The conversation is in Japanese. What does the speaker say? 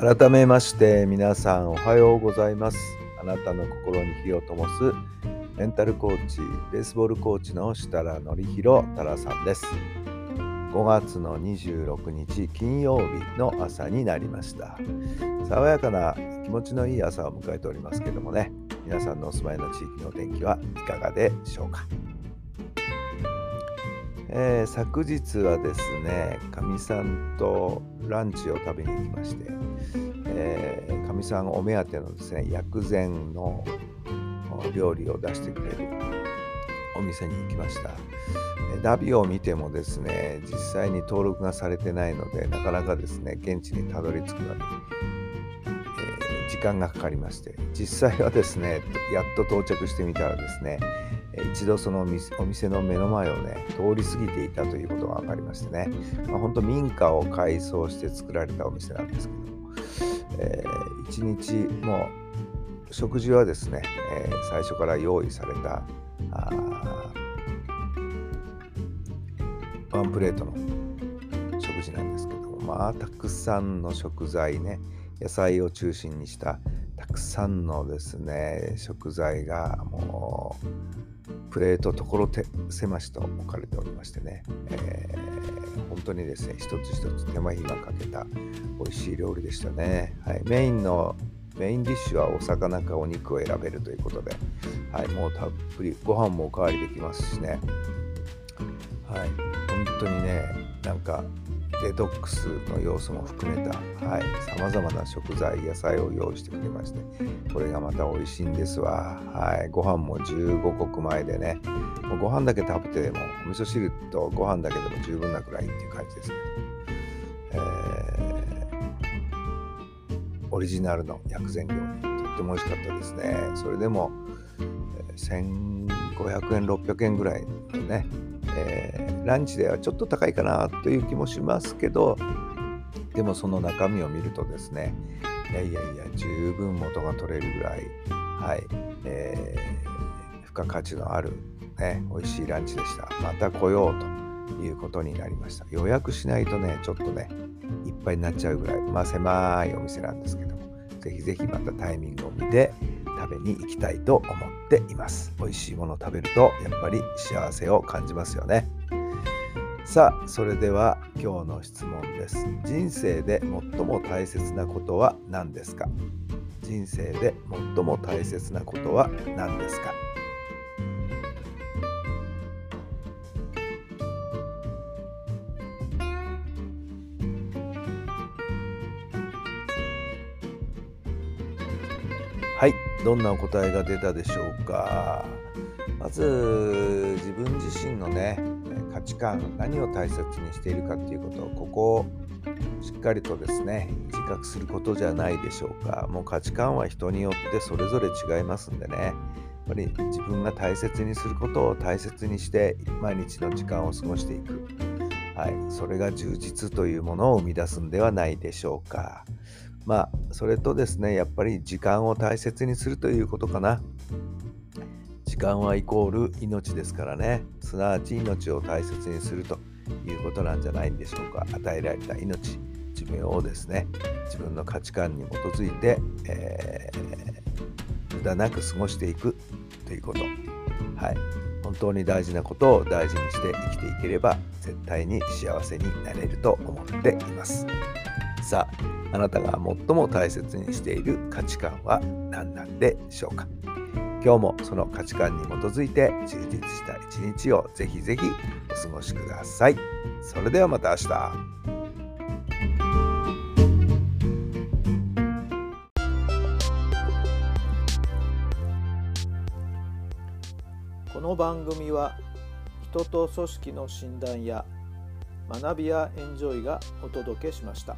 改めまして皆さんおはようございます。あなたの心に火を灯すメンタルコーチベースボールコーチの設楽範弘太良さんです。5月の26日金曜日の朝になりました。爽やかな気持ちのいい朝を迎えておりますけどもね。皆さんのお住まいの地域のお天気はいかがでしょうか。えー、昨日はですねかみさんとランチを食べに行きましてかみ、えー、さんお目当てのですね薬膳の料理を出してくれるお店に行きました。ダビを見てもですね実際に登録がされてないのでなかなかですね現地にたどり着くのに、えー、時間がかかりまして実際はですねやっと到着してみたらですね一度そのお店の目の前をね通り過ぎていたということが分かりましてね、まあ、本当民家を改装して作られたお店なんですけども、えー、一日もう食事はですね、えー、最初から用意されたワンプレートの食事なんですけどもまあたくさんの食材ね野菜を中心にしたくさんのですね食材がもうプレート所狭しと置かれておりましてね、えー、本当にですね一つ一つ手間暇かけた美味しい料理でしたね、はい、メインのメインディッシュはお魚かお肉を選べるということで、はい、もうたっぷりご飯もおかわりできますしね。はい本当にねなんかデトックスの要素も含めたさまざまな食材野菜を用意してくれましてこれがまた美味しいんですわ。はいご飯も15穀米でねもうご飯だけ食べてもお味噌汁とご飯だけでも十分なくらいっていう感じですけど、えー、オリジナルの薬膳料理とっても美味しかったですね。それでも1500円600円ぐらいのねえー、ランチではちょっと高いかなという気もしますけどでもその中身を見るとですねいやいやいや十分元が取れるぐらいはい、えー、付加価値のあるね美味しいランチでした。また来ようということになりました。予約しないとねちょっとねいっぱいになっちゃうぐらいまあ狭いお店なんですけどもぜひぜひまたタイミングを見て食べに行きたいと思っています。美味しいものを食べるとやっぱり幸せを感じますよね。さあそれでは今日の質問です。人生で最も大切なことは何ですか？人生で最も大切なことは何ですか？どんなお答えが出たでしょうか。まず自分自身のね価値観何を大切にしているかっていうことをここをしっかりとですね自覚することじゃないでしょうか。もう価値観は人によってそれぞれ違いますんでね。やっぱり自分が大切にすることを大切にして毎日の時間を過ごしていく、はい、それが充実というものを生み出すんではないでしょうか。まあそれとですねやっぱり時間を大切にするということかな。時間はイコール命ですからね。すなわち命を大切にするということなんじゃないんでしょうか。与えられた命寿命をですね自分の価値観に基づいて、えー、無駄なく過ごしていくということ。はい。本当に大事なことを大事にして生きていければ絶対に幸せになれると思っています。さああなたが最も大切にしている価値観は何なんでしょうか？今日もその価値観に基づいて充実した一日をぜひぜひお過ごしください。それではまた明日。この番組は人と組織の診断や学びやエンジョイがお届けしました。